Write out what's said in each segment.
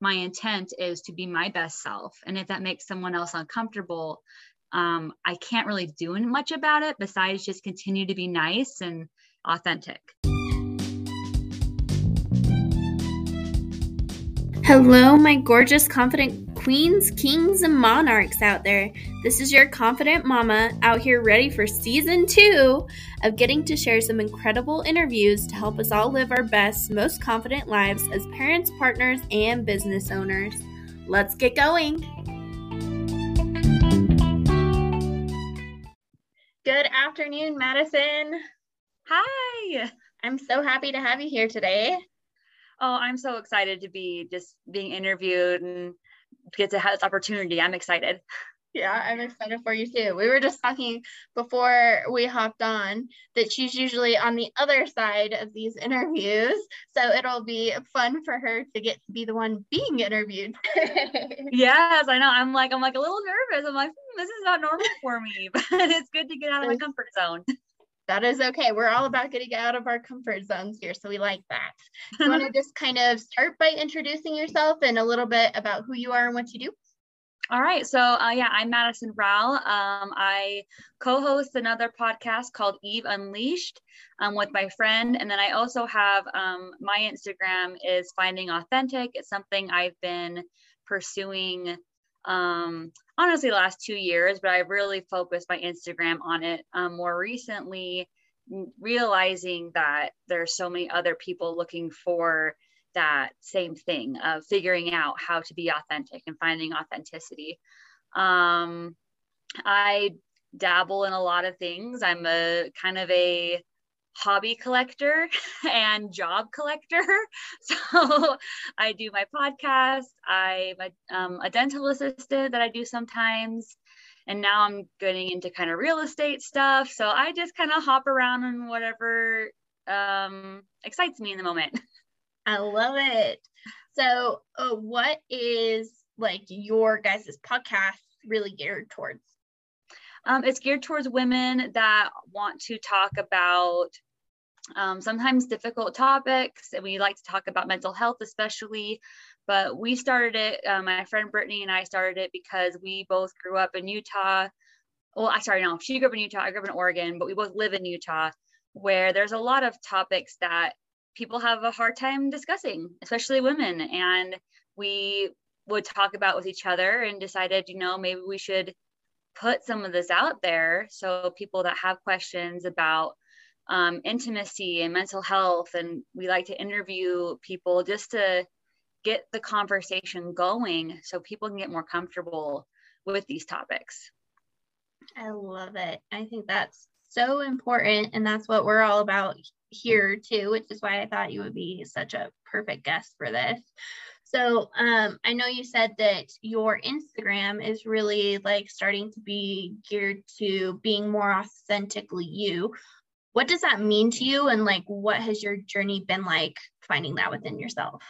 my intent is to be my best self. And if that makes someone else uncomfortable, um, I can't really do much about it besides just continue to be nice and authentic. Hello, my gorgeous, confident queens, kings, and monarchs out there. This is your confident mama out here ready for season two of getting to share some incredible interviews to help us all live our best, most confident lives as parents, partners, and business owners. Let's get going. Good afternoon, Madison. Hi. I'm so happy to have you here today. Oh, I'm so excited to be just being interviewed and get to have this opportunity. I'm excited. Yeah, I'm excited for you too. We were just talking before we hopped on that she's usually on the other side of these interviews. So it'll be fun for her to get to be the one being interviewed. yes, I know. I'm like, I'm like a little nervous. I'm like, hmm, this is not normal for me, but it's good to get out of my comfort zone that is okay. We're all about getting out of our comfort zones here. So we like that. You want to just kind of start by introducing yourself and a little bit about who you are and what you do? All right. So, uh, yeah, I'm Madison Rowell. Um, I co host another podcast called Eve Unleashed um, with my friend. And then I also have um, my Instagram is Finding Authentic. It's something I've been pursuing um, honestly last two years, but I've really focused my Instagram on it um, more recently, realizing that there's so many other people looking for that same thing of figuring out how to be authentic and finding authenticity. Um, I dabble in a lot of things. I'm a kind of a hobby collector and job collector. So I do my podcast. I'm a, um, a dental assistant that I do sometimes. And now I'm getting into kind of real estate stuff. So I just kind of hop around on whatever um, excites me in the moment. I love it. So, uh, what is like your guys' podcast really geared towards? Um, it's geared towards women that want to talk about um, sometimes difficult topics. And we like to talk about mental health, especially. But we started it, uh, my friend Brittany and I started it because we both grew up in Utah. Well, I sorry, no, she grew up in Utah, I grew up in Oregon, but we both live in Utah, where there's a lot of topics that people have a hard time discussing, especially women. And we would talk about with each other and decided, you know, maybe we should put some of this out there so people that have questions about um, intimacy and mental health. And we like to interview people just to get the conversation going so people can get more comfortable with these topics. I love it. I think that's so important. And that's what we're all about here, too, which is why I thought you would be such a perfect guest for this. So um, I know you said that your Instagram is really like starting to be geared to being more authentically you what does that mean to you and like what has your journey been like finding that within yourself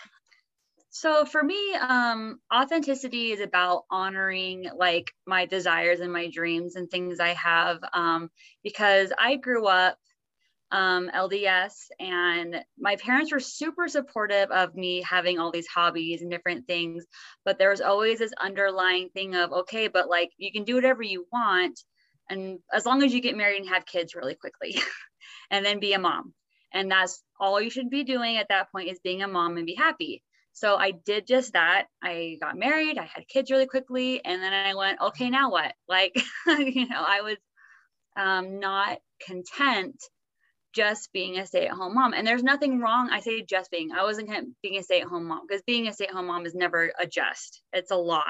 so for me um authenticity is about honoring like my desires and my dreams and things i have um because i grew up um, LDS, and my parents were super supportive of me having all these hobbies and different things. But there was always this underlying thing of, okay, but like you can do whatever you want, and as long as you get married and have kids really quickly. and then be a mom. And that's all you should be doing at that point is being a mom and be happy. So I did just that. I got married, I had kids really quickly, and then I went, okay, now what? Like, you know, I was um, not content just being a stay-at-home mom. And there's nothing wrong. I say just being. I wasn't being a stay-at-home mom because being a stay-at-home mom is never a just. It's a lot.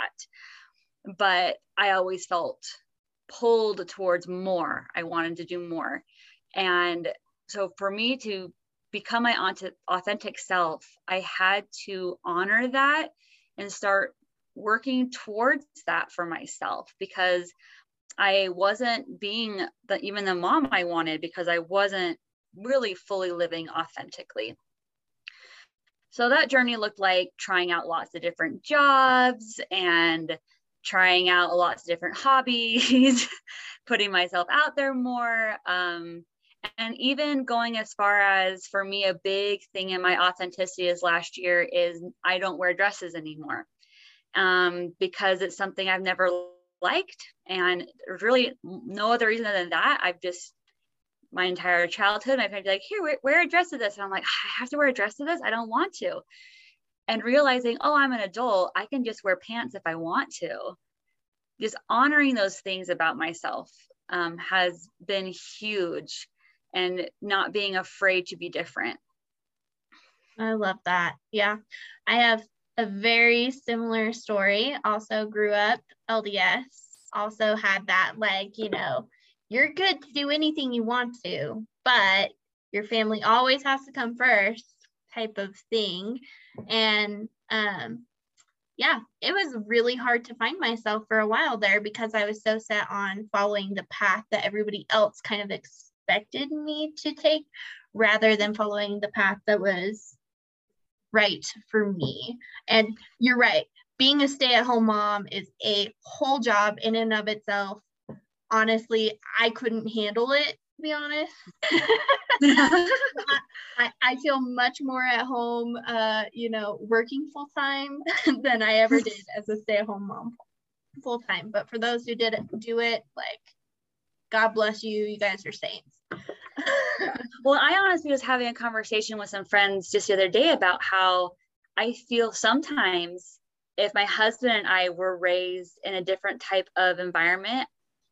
But I always felt pulled towards more. I wanted to do more. And so for me to become my authentic self, I had to honor that and start working towards that for myself because I wasn't being the even the mom I wanted because I wasn't really fully living authentically. So that journey looked like trying out lots of different jobs and trying out lots of different hobbies, putting myself out there more, um, and even going as far as for me a big thing in my authenticity is last year is i don't wear dresses anymore um, because it's something i've never liked. And really no other reason than that. I've just my entire childhood my parents like here wear, wear a dress to this. And i'm like i have to wear a dress to this? I don't want to. And realizing oh i'm an adult. I can just wear pants if i want to. Just honoring those things about myself um, has been huge and not being afraid to be different. I love that. Yeah. I have a very similar story. Also grew up LDS, also had that like, you know, you're good to do anything you want to, but your family always has to come first type of thing. And um yeah, it was really hard to find myself for a while there because I was so set on following the path that everybody else kind of expected me to take rather than following the path that was right for me. And you're right, being a stay at home mom is a whole job in and of itself. Honestly, I couldn't handle it to be honest. I, I feel much more at home, uh, you know, working full time than I ever did as a stay at home mom full time. But for those who did do it, like, God bless you. You guys are saints. Well, I honestly was having a conversation with some friends just the other day about how I feel sometimes if my husband and I were raised in a different type of environment,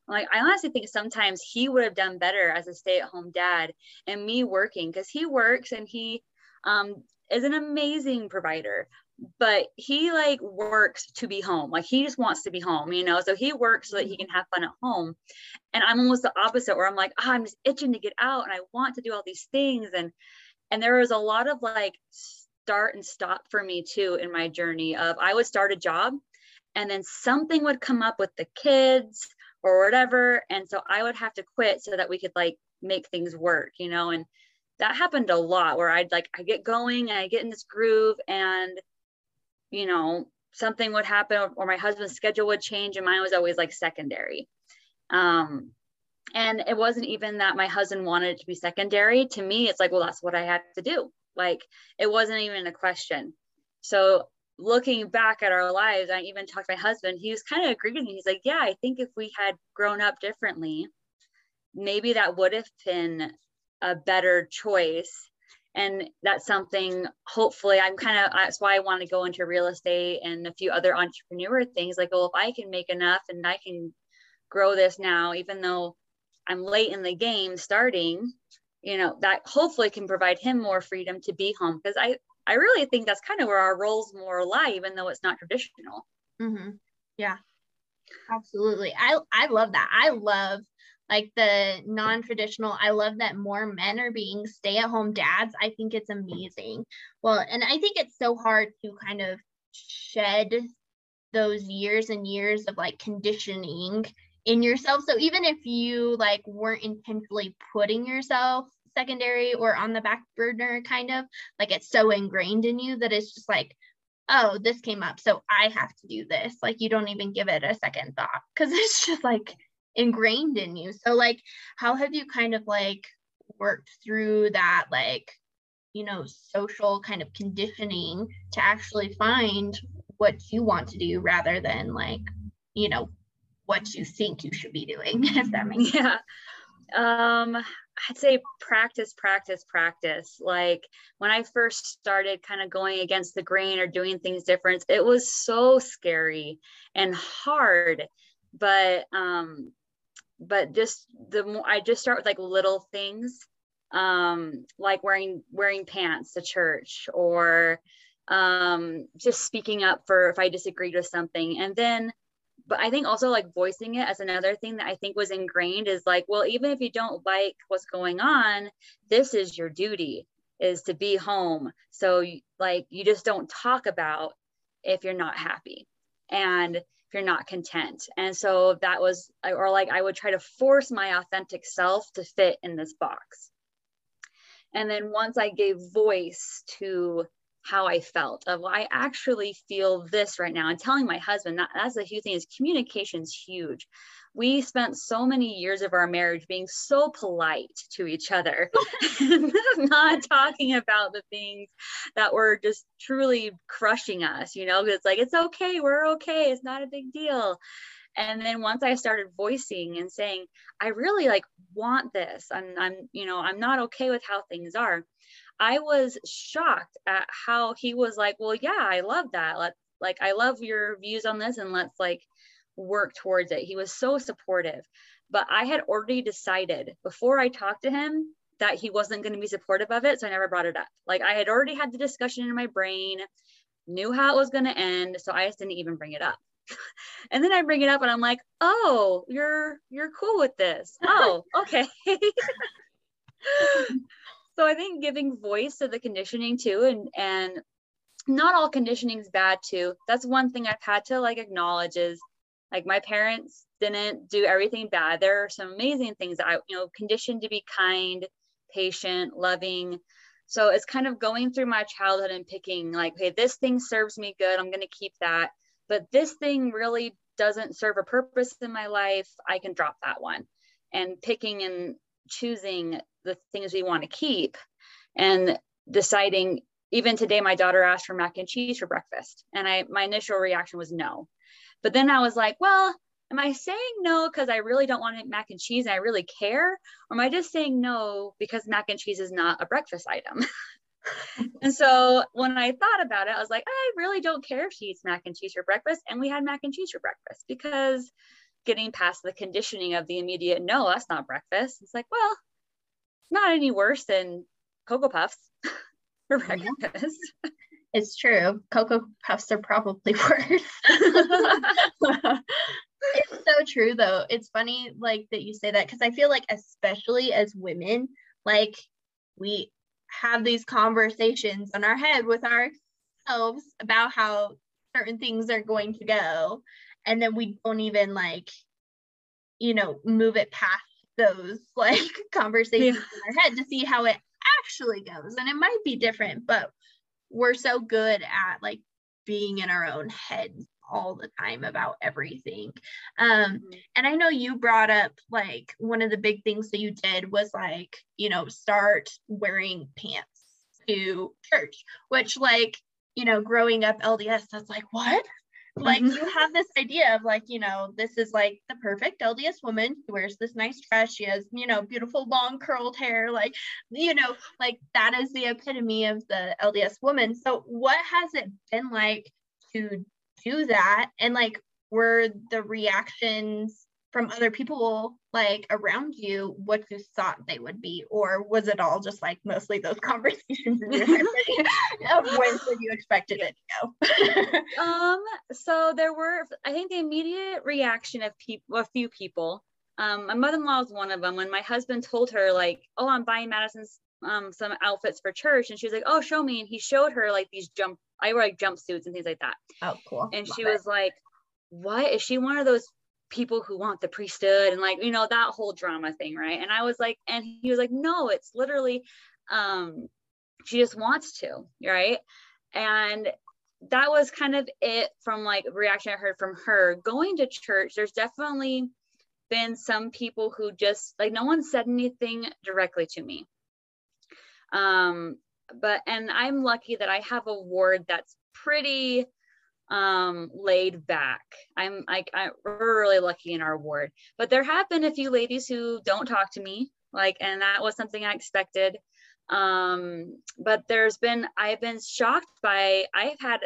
like I honestly think sometimes he would have done better as a stay-at-home dad and me working because he works and he um, is an amazing provider but he like works to be home like he just wants to be home you know so he works so that he mm-hmm. can have fun at home and i'm almost the opposite where i'm like oh, i'm just itching to get out and i want to do all these things and and there was a lot of like start and stop for me too in my journey of i would start a job and then something would come up with the kids or whatever. And so I would have to quit so that we could like make things work, you know, and that happened a lot where I'd like, I get going and I get in this groove and, you know, something would happen or my husband's schedule would change and mine was always like secondary. Um, and it wasn't even that my husband wanted it to be secondary. To me, it's like, well, that's what I had to do. Like it wasn't even a question. So looking back at our lives, I even talked to my husband, he was kind of agreeing. He's like, Yeah, I think if we had grown up differently, maybe that would have been a better choice. And that's something hopefully I'm kind of that's why I want to go into real estate and a few other entrepreneur things. Like, oh if I can make enough and I can grow this now, even though I'm late in the game starting, you know, that hopefully can provide him more freedom to be home. Because I I really think that's kind of where our roles more lie, even though it's not traditional. Mm-hmm. Yeah, absolutely. I I love that. I love like the non-traditional i love that more men are being stay-at-home dads. I think it's amazing. Well and i think it's so hard to kind of shed those years and years of like conditioning in yourself. So even if you like weren't intentionally putting yourself secondary or on the back burner kind of like it's so ingrained in you that it's just like oh this came up so i have to do this. Like you don't even give it a second thought because it's just like ingrained in you so like how have you kind of like worked through that like you know social kind of conditioning to actually find what you want to do rather than like you know what you think you should be doing if that makes yeah um I'd say practice, practice, practice. Like when I first started kind of going against the grain or doing things different, it was so scary and hard. But um, but just the more I just start with like little things, um, like wearing wearing pants to church or um just speaking up for if I disagreed with something. And then but I think also like voicing it as another thing that I think was ingrained is like, well, even if you don't like what's going on, this is your duty is to be home. So like you just don't talk about if you're not happy and if you're not content. And so that was or like I would try to force my authentic self to fit in this box. And then once I gave voice to how I felt of well, I actually feel this right now and telling my husband that that's a huge thing is communication's huge. We spent so many years of our marriage being so polite to each other, not talking about the things that were just truly crushing us, you know, it's like, it's okay, we're okay, it's not a big deal. And then once I started voicing and saying, I really like want this, and I'm, you know, I'm not okay with how things are I was shocked at how he was like, well, yeah, I love that. Let's like, I love your views on this and let's like work towards it. He was so supportive. But I had already decided before I talked to him that he wasn't going to be supportive of it. So I never brought it up. Like I had already had the discussion in my brain, knew how it was going to end. So I just didn't even bring it up. and then I bring it up and I'm like, oh, you're you're cool with this. Oh, okay. so I think giving voice to the conditioning too, and and not all conditioning is bad too. That's one thing I've had to like acknowledge is like my parents didn't do everything bad. There are some amazing things that I, you know, conditioned to be kind, patient, loving. So it's kind of going through my childhood and picking like, hey, this thing serves me good. I'm going to keep that. But this thing really doesn't serve a purpose in my life. I can drop that one. And picking and choosing the things we want to keep and deciding even today my daughter asked for mac and cheese for breakfast and i my initial reaction was no but then i was like well am i saying no because i really don't want mac and cheese and i really care? Or am i just saying no because mac and cheese is not a breakfast item? And so when i thought about it i was like i really don't care if she eats mac and cheese for breakfast. And we had mac and cheese for breakfast because getting past the conditioning of the immediate no that's not breakfast. It's like well not any worse than cocoa puffs for mm-hmm. breakfast it's true. Cocoa puffs are probably worse. It's so true though. It's funny like that you say that because i feel like especially as women like we have these conversations in our head with ourselves about how certain things are going to go and then we don't even like you know move it past those like conversations yeah. in our head to see how it actually goes and it might be different but we're so good at like being in our own heads all the time about everything um mm-hmm. and i know you brought up like one of the big things that you did was like you know start wearing pants to church which like you know growing up lds that's like what like mm-hmm. you have this idea of like you know this is like the perfect LDS woman. She wears this nice dress. She has you know beautiful long curled hair. Like you know like that is the epitome of the LDS woman. So what has it been like to do that? And like were the reactions from other people like around you what you thought they would be? Or was it all just like mostly those conversations in your head of when you expected it to go? Um so there were i think the immediate reaction of people a few people. Um my mother-in-law was one of them. When my husband told her like oh i'm buying madison's um some outfits for church and she was like oh show me and he showed her like these jump i wear like jumpsuits and things like that. Oh cool. And Love she it. was like what is she one of those people who want the priesthood and like you know that whole drama thing right? And i was like and he was like no it's literally um she just wants to right? And that was kind of it from like reaction i heard from her. Going to church there's definitely been some people who just like no one said anything directly to me. Um but and i'm lucky that i have a ward that's pretty um laid back. I'm like I, we're really lucky in our ward. But there have been a few ladies who don't talk to me like and that was something i expected. Um but there's been i've been shocked by i've had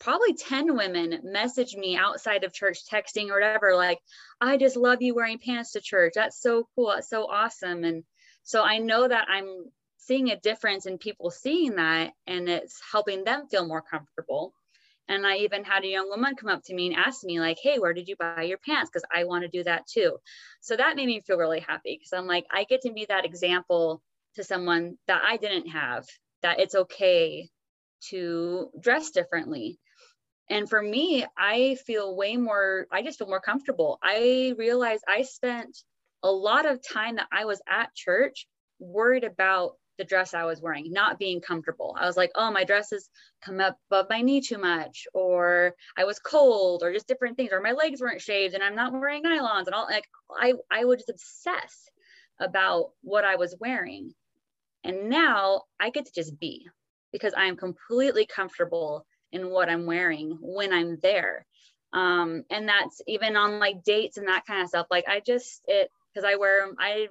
probably 10 women message me outside of church texting or whatever like i just love you wearing pants to church. That's so cool. That's so awesome. And so i know that i'm seeing a difference in people seeing that and it's helping them feel more comfortable and I even had a young woman come up to me and ask me, like, hey, where did you buy your pants? Because I want to do that too. So that made me feel really happy because I'm like, I get to be that example to someone that I didn't have, that it's okay to dress differently. And for me, I feel way more, I just feel more comfortable. I realized I spent a lot of time that I was at church worried about the dress I was wearing, not being comfortable. I was like, oh, my dress has come up above my knee too much, or I was cold, or just different things, or my legs weren't shaved and I'm not wearing nylons and all like I, I would just obsess about what I was wearing. And now I get to just be because I'm completely comfortable in what I'm wearing when I'm there. Um, and that's even on like dates and that kind of stuff. Like I just, it, because I wear, I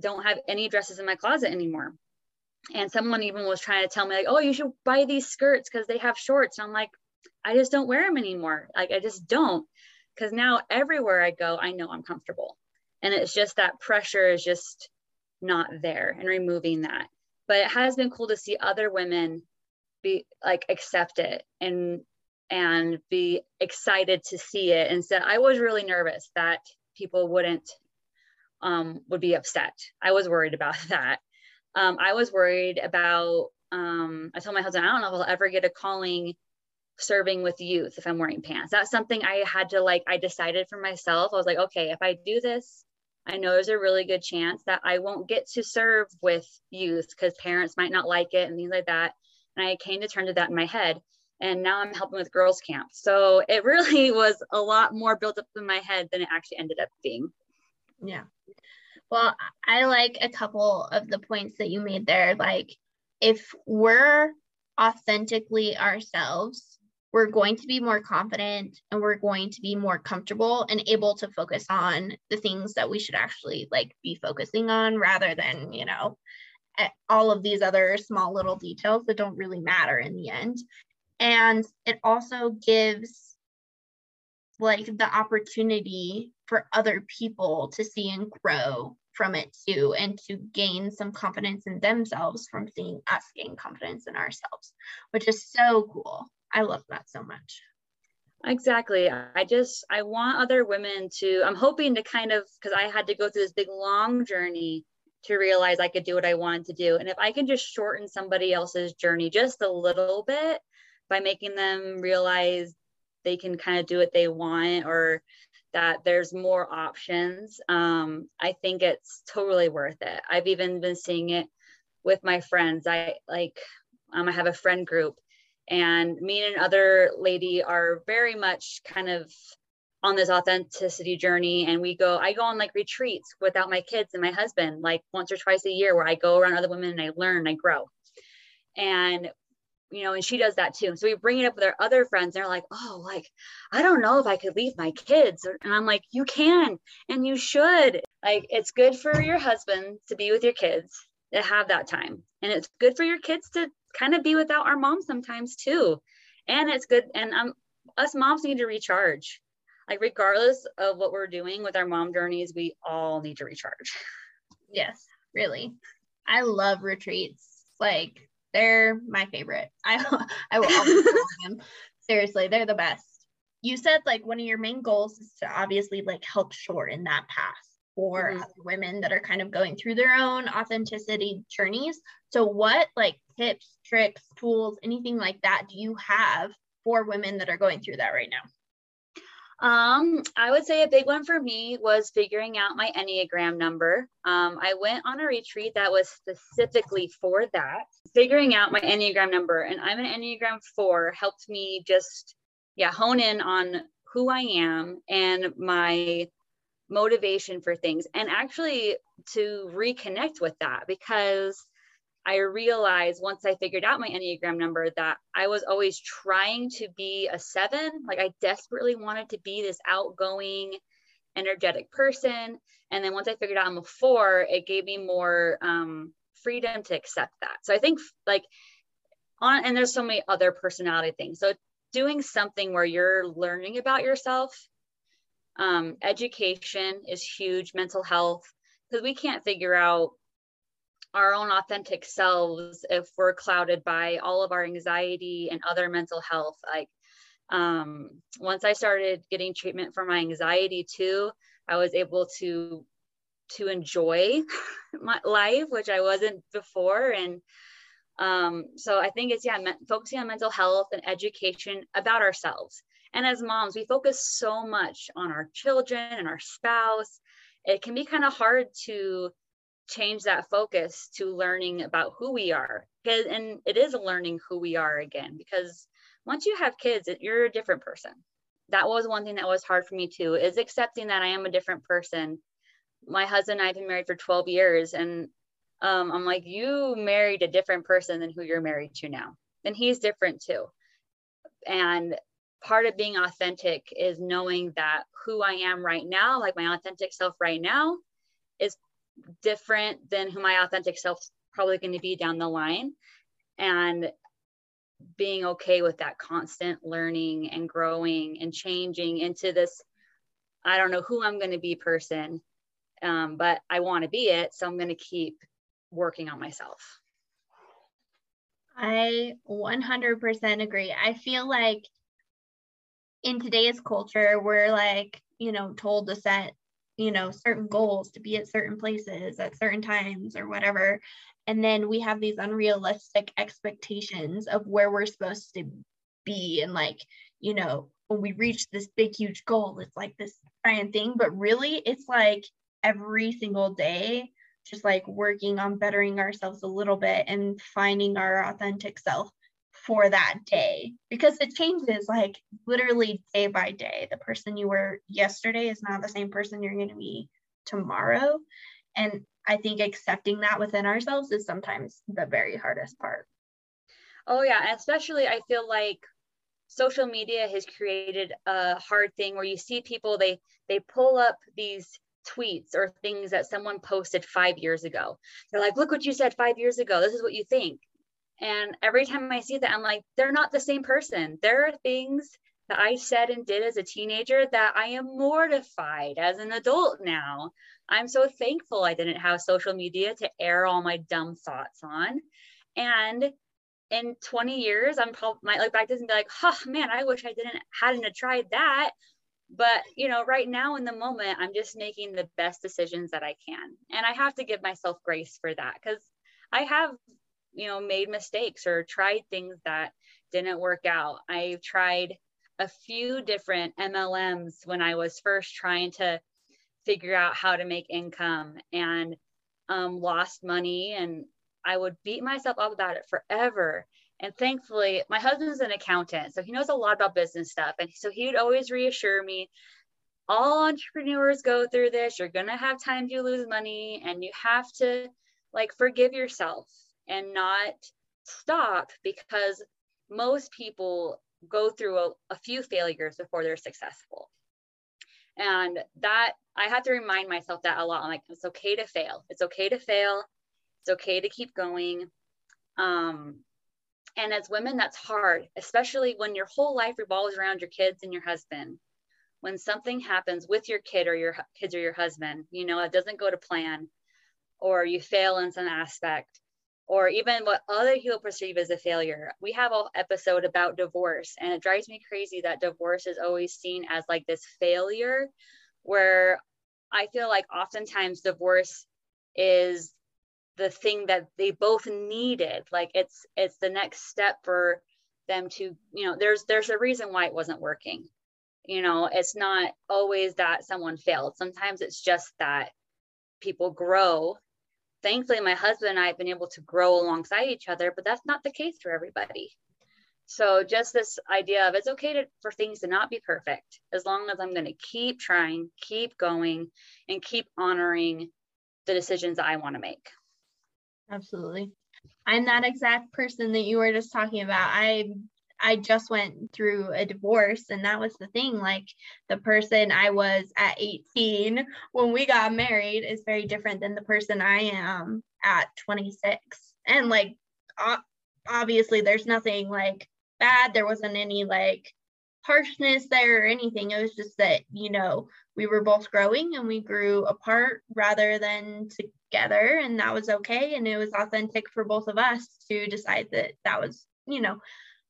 don't have any dresses in my closet anymore. And someone even was trying to tell me like, oh, you should buy these skirts because they have shorts. And I'm like, I just don't wear them anymore. Like I just don't. Because now everywhere I go, I know I'm comfortable. And it's just that pressure is just not there and removing that. But it has been cool to see other women be like accept it and and be excited to see it. And so I was really nervous that people wouldn't um, would be upset. I was worried about that. Um, I was worried about, um, I told my husband, I don't know if I'll ever get a calling serving with youth if I'm wearing pants. That's something I had to like, I decided for myself. I was like, okay, if I do this, I know there's a really good chance that I won't get to serve with youth because parents might not like it and things like that. And I came to turn to that in my head. And now I'm helping with girls' camp. So it really was a lot more built up in my head than it actually ended up being. Yeah. Well, I like a couple of the points that you made there. Like, if we're authentically ourselves, we're going to be more confident and we're going to be more comfortable and able to focus on the things that we should actually like be focusing on rather than, you know, all of these other small little details that don't really matter in the end. And it also gives like the opportunity for other people to see and grow from it too and to gain some confidence in themselves from seeing us gain confidence in ourselves which is so cool. I love that so much. Exactly. I just i want other women to i'm hoping to kind of because i had to go through this big long journey to realize i could do what i wanted to do. And if i can just shorten somebody else's journey just a little bit by making them realize they can kind of do what they want or that there's more options, um, I think it's totally worth it. I've even been seeing it with my friends. I like, um, I have a friend group, and me and another lady are very much kind of on this authenticity journey. And we go, I go on like retreats without my kids and my husband, like once or twice a year, where I go around other women and I learn, I grow. And you know, and she does that too. So we bring it up with our other friends. And they're like, oh, like, I don't know if I could leave my kids. And I'm like, you can and you should. Like, it's good for your husband to be with your kids, to have that time. And it's good for your kids to kind of be without our mom sometimes too. And it's good. And um, us moms need to recharge. Like, regardless of what we're doing with our mom journeys, we all need to recharge. Yes, really. I love retreats. Like, they're my favorite. I I will always them. Seriously, they're the best. You said like one of your main goals is to obviously like help shorten that path for mm-hmm. women that are kind of going through their own authenticity journeys. So what like tips, tricks, tools, anything like that do you have for women that are going through that right now? Um, I would say a big one for me was figuring out my Enneagram number. Um, I went on a retreat that was specifically for that, figuring out my Enneagram number. And I'm an Enneagram four helped me just, yeah, hone in on who I am and my motivation for things and actually to reconnect with that because I realized once I figured out my Enneagram number that I was always trying to be a seven. Like I desperately wanted to be this outgoing, energetic person. And then once I figured out I'm a four, it gave me more um, freedom to accept that. So I think like on, and there's so many other personality things. So doing something where you're learning about yourself, um, education is huge, mental health, because we can't figure out our own authentic selves if we're clouded by all of our anxiety and other mental health like um, once i started getting treatment for my anxiety too i was able to to enjoy my life which i wasn't before. And um, so i think it's yeah focusing on mental health and education about ourselves. And as moms we focus so much on our children and our spouse. It can be kind of hard to change that focus to learning about who we are. And it is learning who we are again because once you have kids you're a different person. That was one thing that was hard for me too is accepting that i am a different person. My husband and i have been married for 12 years and um, i'm like you married a different person than who you're married to now. And he's different too. And part of being authentic is knowing that who i am right now like my authentic self right now is different than who my authentic self's probably going to be down the line. And being okay with that constant learning and growing and changing into this i don't know who i'm going to be person um, but i want to be it so i'm going to keep working on myself. I 100% agree. I feel like in today's culture we're like you know told to set you know certain goals to be at certain places at certain times or whatever. And then we have these unrealistic expectations of where we're supposed to be and like you know when we reach this big huge goal it's like this giant thing. But really it's like every single day just like working on bettering ourselves a little bit and finding our authentic self for that day because it changes like literally day by day. The person you were yesterday is not the same person you're going to be tomorrow. And I think accepting that within ourselves is sometimes the very hardest part. Oh, yeah. Especially, I feel like social media has created a hard thing where you see people, they, they pull up these tweets or things that someone posted five years ago. They're like, look what you said five years ago. This is what you think. And every time I see that, I'm like, they're not the same person. There are things that I said and did as a teenager that I am mortified as an adult now. I'm so thankful I didn't have social media to air all my dumb thoughts on. And in 20 years, I'm probably might look back this and be like, oh man, I wish I didn't hadn't tried that. But you know, right now in the moment, I'm just making the best decisions that I can. And I have to give myself grace for that because I have you know made mistakes or tried things that didn't work out. I've tried a few different mlms when i was first trying to figure out how to make income and um, lost money and i would beat myself up about it forever. And thankfully my husband's an accountant so he knows a lot about business stuff and so he would always reassure me all entrepreneurs go through this. You're going to have times you lose money and you have to like forgive yourself and not stop because most people go through a, a few failures before they're successful. And that I have to remind myself that a lot. I'm like, it's okay to fail. It's okay to fail. It's okay to keep going. Um, and as women, that's hard, especially when your whole life revolves around your kids and your husband. When something happens with your kid or your kids or your husband, you know, it doesn't go to plan, or you fail in some aspect, or even what other people perceive as a failure. We have an episode about divorce, and it drives me crazy that divorce is always seen as like this failure, where I feel like oftentimes divorce is the thing that they both needed. Like it's it's the next step for them to, you know, there's there's a reason why it wasn't working. You know, it's not always that someone failed. Sometimes it's just that people grow thankfully my husband and I have been able to grow alongside each other, but that's not the case for everybody. So just this idea of it's okay to, for things to not be perfect as long as I'm going to keep trying, keep going, and keep honoring the decisions I want to make. Absolutely. I'm that exact person that you were just talking about. I I just went through a divorce and that was the thing like the person I was at 18 when we got married is very different than the person I am at 26 and like obviously there's nothing like bad. There wasn't any like harshness there or anything. It was just that you know we were both growing and we grew apart rather than together and that was okay and it was authentic for both of us to decide that that was you know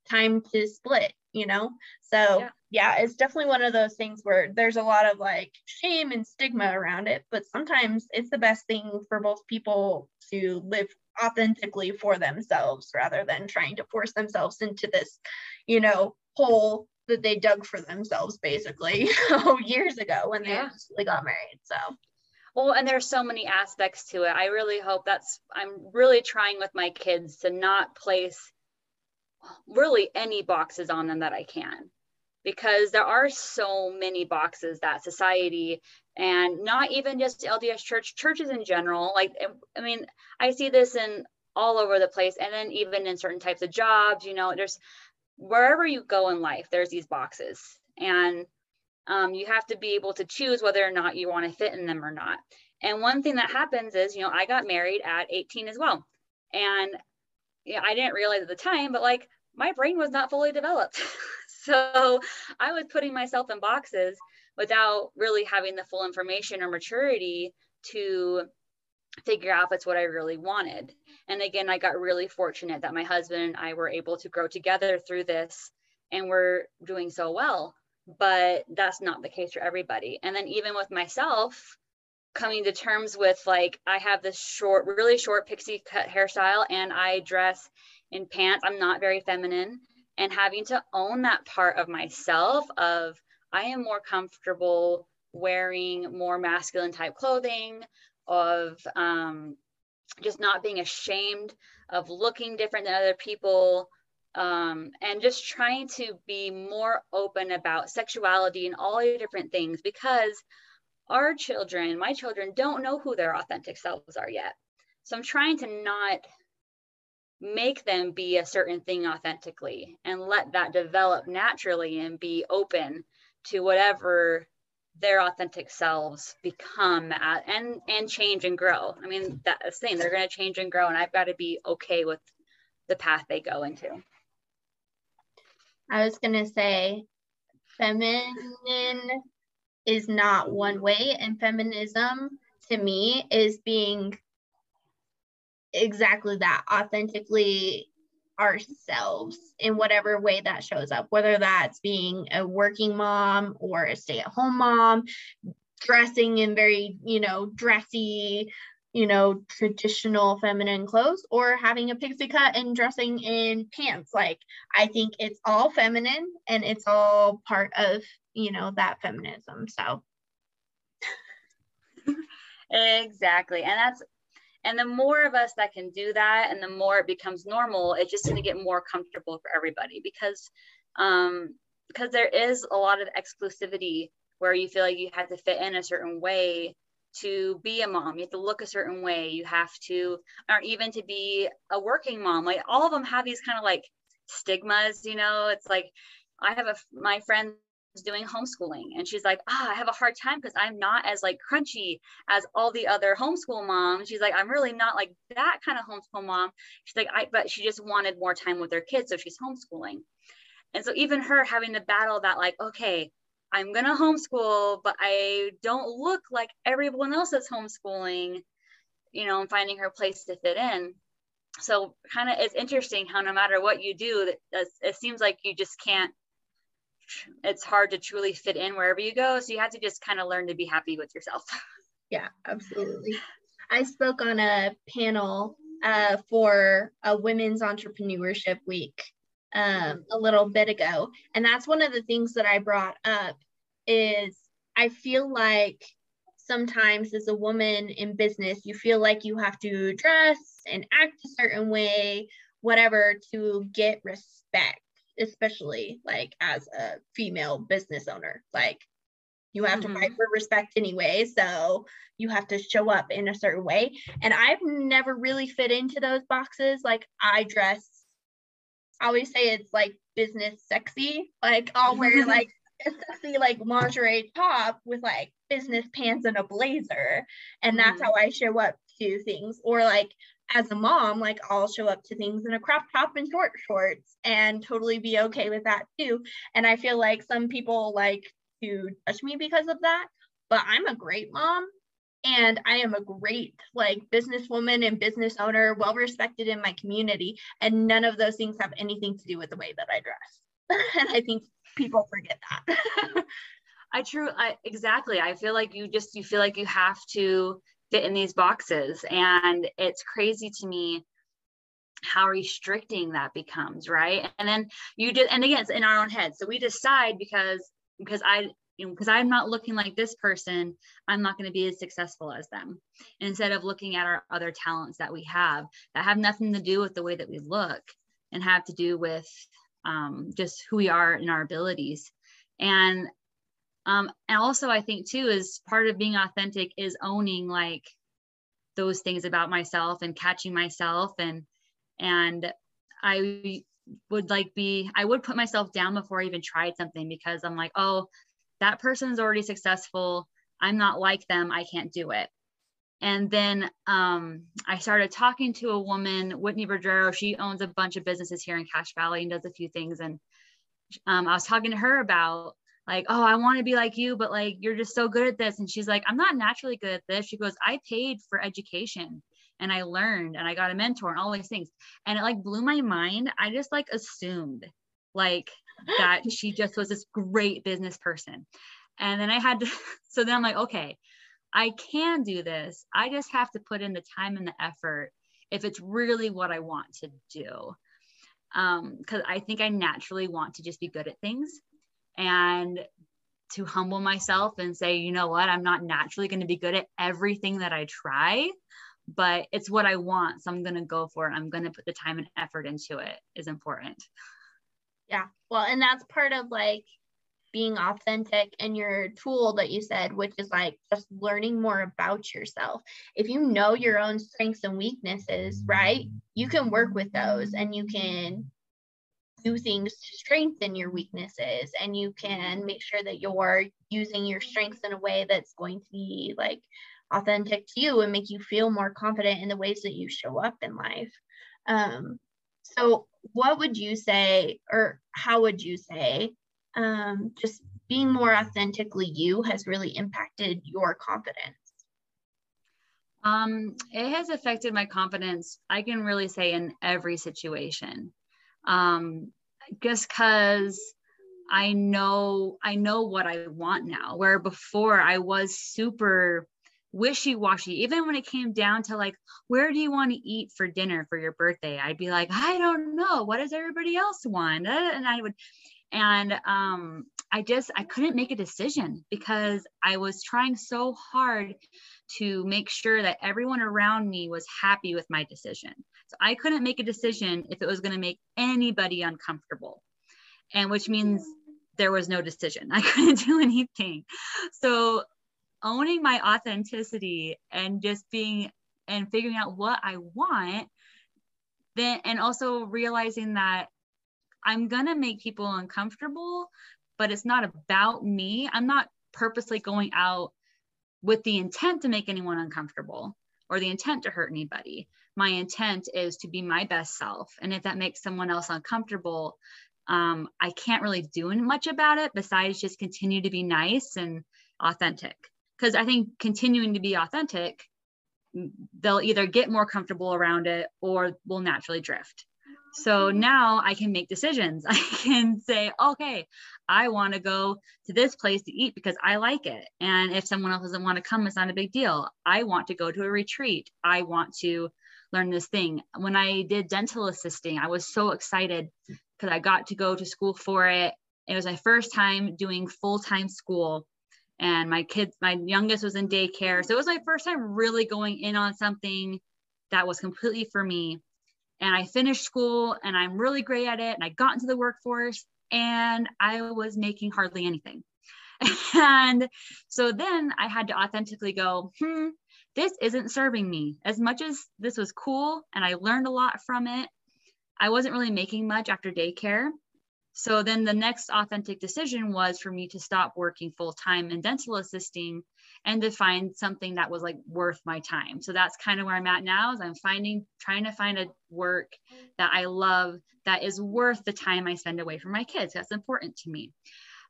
time to split you know so yeah. yeah. it's definitely one of those things where there's a lot of like shame and stigma around it but sometimes it's the best thing for both people to live authentically for themselves rather than trying to force themselves into this you know hole that they dug for themselves basically years ago when they yeah. got married so well and there's so many aspects to it i really hope that's i'm really trying with my kids to not place really any boxes on them that i can because there are so many boxes that society and not even just lds church churches in general like i mean i see this in all over the place and then even in certain types of jobs you know there's wherever you go in life there's these boxes and um, you have to be able to choose whether or not you want to fit in them or not. And one thing that happens is, you know, I got married at 18 as well. And know, I didn't realize at the time, but like my brain was not fully developed. so I was putting myself in boxes without really having the full information or maturity to figure out if it's what I really wanted. And again, I got really fortunate that my husband and I were able to grow together through this and we're doing so well but that's not the case for everybody. And then even with myself, coming to terms with like I have this short, really short pixie cut hairstyle and I dress in pants. I'm not very feminine and having to own that part of myself of I am more comfortable wearing more masculine type clothing of um, just not being ashamed of looking different than other people um, and just trying to be more open about sexuality and all the different things because our children, my children, don't know who their authentic selves are yet. So I'm trying to not make them be a certain thing authentically and let that develop naturally and be open to whatever their authentic selves become at, and and change and grow. I mean that's the thing, they're gonna change and grow and I've got to be okay with the path they go into. I was going to say feminine is not one way, and feminism to me is being exactly that authentically ourselves in whatever way that shows up, whether that's being a working mom or a stay at home mom, dressing in very, you know, dressy, you know, traditional feminine clothes or having a pixie cut and dressing in pants. Like, I think it's all feminine and it's all part of, you know, that feminism. So, exactly. And that's, and the more of us that can do that and the more it becomes normal, it's just going to get more comfortable for everybody because, um, because there is a lot of exclusivity where you feel like you have to fit in a certain way to be a mom. You have to look a certain way. You have to or even to be a working mom. Like all of them have these kind of like stigmas you know? It's like i have a my friend is doing homeschooling and she's like ah i have a hard time because i'm not as like crunchy as all the other homeschool moms. She's like i'm really not like that kind of homeschool mom. She's like i but she just wanted more time with her kids so she's homeschooling. And so even her having to battle that like okay I'm going to homeschool, but I don't look like everyone else that's homeschooling, you know, and finding her place to fit in. So kind of it's interesting how no matter what you do, it seems like you just can't, it's hard to truly fit in wherever you go. So you have to just kind of learn to be happy with yourself. Yeah, absolutely. I spoke on a panel uh, for a women's entrepreneurship week um, a little bit ago. And that's one of the things that I brought up is I feel like sometimes as a woman in business, you feel like you have to dress and act a certain way, whatever, to get respect, especially like as a female business owner. Like you have mm-hmm. to fight for respect anyway. So you have to show up in a certain way. And I've never really fit into those boxes. Like I dress I always say it's like business sexy. Like I'll wear like a sexy like lingerie top with like business pants and a blazer. And that's mm-hmm. how I show up to things. Or like as a mom, like I'll show up to things in a crop top and short shorts and totally be okay with that too. And I feel like some people like to judge me because of that. But I'm a great mom and I am a great like businesswoman and business owner, well respected in my community, and none of those things have anything to do with the way that I dress. and I think people forget that. I true I exactly. I feel like you just you feel like you have to fit in these boxes and it's crazy to me how restricting that becomes, right? And then you did and again it's in our own head. So we decide because because I you know, because I'm not looking like this person, I'm not going to be as successful as them. Instead of looking at our other talents that we have that have nothing to do with the way that we look and have to do with um, just who we are and our abilities. And um, and also I think too is part of being authentic is owning like those things about myself and catching myself and and I would like be I would put myself down before I even tried something because I'm like, oh, that person's already successful. I'm not like them. I can't do it. And then um, I started talking to a woman, Whitney Verdrero. She owns a bunch of businesses here in Cache Valley and does a few things. And um, I was talking to her about like, oh, I want to be like you, but like you're just so good at this. And she's like, I'm not naturally good at this. She goes, I paid for education and I learned and I got a mentor and all these things. And it like blew my mind. I just like assumed like that she just was this great business person. And then I had to, so then I'm like, okay, I can do this. I just have to put in the time and the effort if it's really what I want to do. Um, because I think I naturally want to just be good at things and to humble myself and say, you know what, I'm not naturally going to be good at everything that I try, but it's what I want. So I'm going to go for it. I'm going to put the time and effort into it is important. Yeah. Well, and that's part of like being authentic and your tool that you said, which is like just learning more about yourself. If you know your own strengths and weaknesses, right, you can work with those and you can do things to strengthen your weaknesses and you can make sure that you're using your strengths in a way that's going to be like authentic to you and make you feel more confident in the ways that you show up in life. Um, so, what would you say, or how would you say, um, just being more authentically you has really impacted your confidence? Um, it has affected my confidence, I can really say, in every situation. Um, just because I know I know what I want now, where before I was super wishy-washy even when it came down to like where do you want to eat for dinner for your birthday? I'd be like i don't know. What does everybody else want? Uh, and i would and um i just i couldn't make a decision because i was trying so hard to make sure that everyone around me was happy with my decision. So i couldn't make a decision if it was going to make anybody uncomfortable and which means there was no decision. I couldn't do anything. So owning my authenticity and just being and figuring out what I want, then and also realizing that I'm gonna make people uncomfortable, but it's not about me. I'm not purposely going out with the intent to make anyone uncomfortable or the intent to hurt anybody. My intent is to be my best self. And if that makes someone else uncomfortable, um, I can't really do much about it besides just continue to be nice and authentic because I think continuing to be authentic, they'll either get more comfortable around it or will naturally drift. So now I can make decisions. I can say, okay, I want to go to this place to eat because I like it. And if someone else doesn't want to come, it's not a big deal. I want to go to a retreat. I want to learn this thing. When I did dental assisting, I was so excited because I got to go to school for it. It was my first time doing full time school and my kids my youngest was in daycare. So it was my first time really going in on something that was completely for me. And i finished school and i'm really great at it and i got into the workforce and i was making hardly anything. And so then i had to authentically go hmm this isn't serving me. As much as this was cool and i learned a lot from it i wasn't really making much after daycare so then the next authentic decision was for me to stop working full time in dental assisting and to find something that was like worth my time. So that's kind of where I'm at now is I'm finding trying to find a work that I love that is worth the time I spend away from my kids. That's important to me.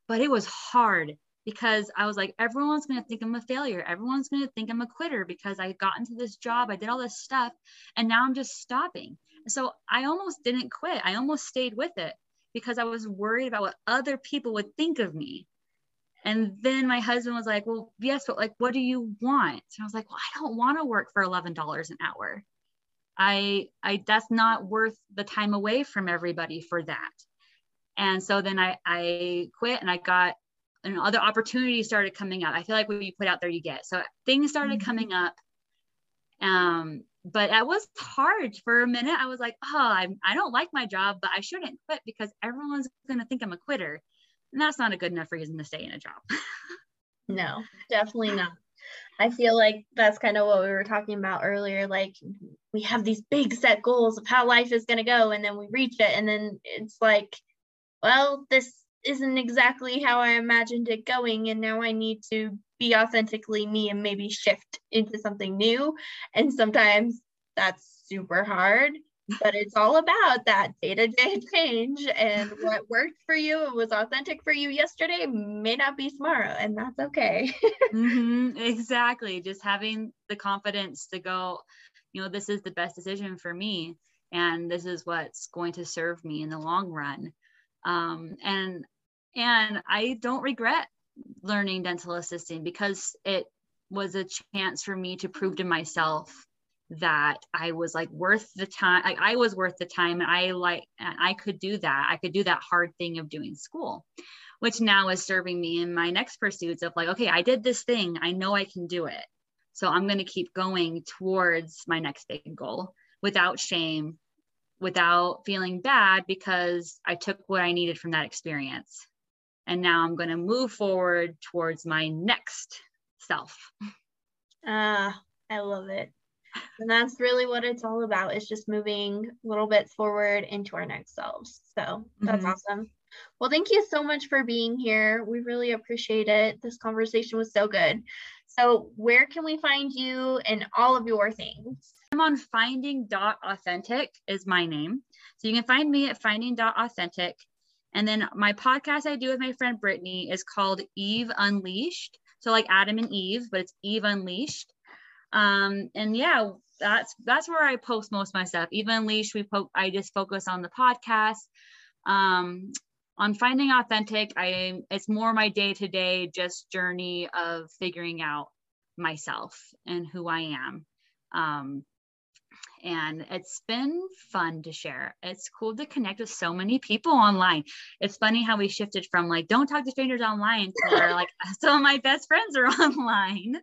But it was hard because I was like, everyone's going to think I'm a failure. Everyone's going to think I'm a quitter because I got into this job, I did all this stuff, and now I'm just stopping. So I almost didn't quit. I almost stayed with it because I was worried about what other people would think of me. And then my husband was like, Well, yes, but like, what do you want? And I was like, Well, I don't want to work for $11 an hour. I, I, that's not worth the time away from everybody for that. And so then I, I quit and I got and other opportunities started coming up. I feel like when you put out there, you get. So things started mm-hmm. coming up. Um, but it was hard for a minute. I was like, oh, I, I don't like my job, but I shouldn't quit because everyone's going to think I'm a quitter. And that's not a good enough reason to stay in a job. no, definitely not. I feel like that's kind of what we were talking about earlier. Like we have these big set goals of how life is going to go, and then we reach it, and then it's like, well, this isn't exactly how I imagined it going, and now I need to be authentically me and maybe shift into something new. And sometimes that's super hard, but it's all about that day to day change. And what worked for you and was authentic for you yesterday may not be tomorrow, and that's okay. mm-hmm, exactly. Just having the confidence to go, you know, this is the best decision for me, and this is what's going to serve me in the long run. Um, and and I don't regret learning dental assisting because it was a chance for me to prove to myself that I was like worth the time. Like I was worth the time. And I like, I could do that. I could do that hard thing of doing school, which now is serving me in my next pursuits of like, okay, I did this thing. I know I can do it. So I'm going to keep going towards my next big goal without shame, without feeling bad because I took what I needed from that experience. And now I'm going to move forward towards my next self. Ah, I love it. And that's really what it's all about is just moving a little bits forward into our next selves. So that's mm-hmm. awesome. Well, thank you so much for being here. We really appreciate it. This conversation was so good. So, where can we find you and all of your things? I'm on finding.authentic is my name. So you can find me at finding.authentic. And then my podcast I do with my friend Brittany is called Eve Unleashed. So like Adam and Eve, but it's Eve Unleashed. Um, and yeah, that's that's where I post most of my stuff. Eve Unleashed, we po- I just focus on the podcast. Um, on finding authentic, I it's more my day to day just journey of figuring out myself and who I am. Um, and it's been fun to share. It's cool to connect with so many people online. It's funny how we shifted from like don't talk to strangers online to where like some of my best friends are online.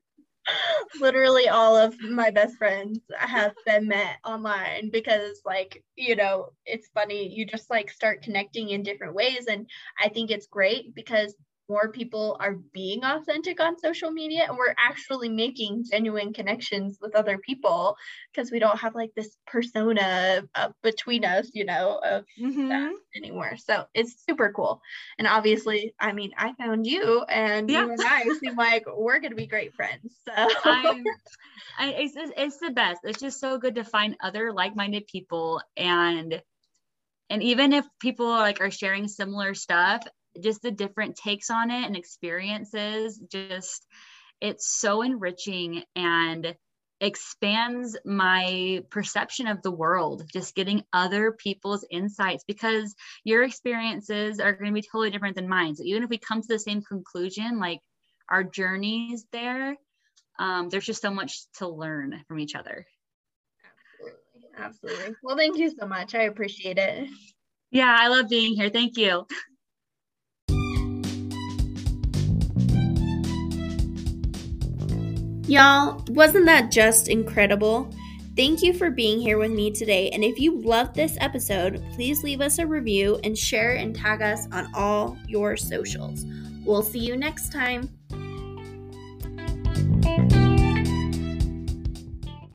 Literally all of my best friends have been met online because like, you know, it's funny you just like start connecting in different ways and I think it's great because more people are being authentic on social media and we're actually making genuine connections with other people because we don't have like this persona uh, between us you know of mm-hmm. anymore so it's super cool and obviously i mean i found you and yeah. you and i seem like we're gonna be great friends so I, it's, it's the best it's just so good to find other like-minded people and and even if people are like are sharing similar stuff just the different takes on it and experiences just it's so enriching and expands my perception of the world just getting other people's insights because your experiences are going to be totally different than mine. So even if we come to the same conclusion like our journeys there um, there's just so much to learn from each other. Absolutely. Absolutely. Well thank you so much. I appreciate it. Yeah i love being here. Thank you Y'all, wasn't that just incredible? Thank you for being here with me today. And if you loved this episode, please leave us a review and share and tag us on all your socials. We'll see you next time.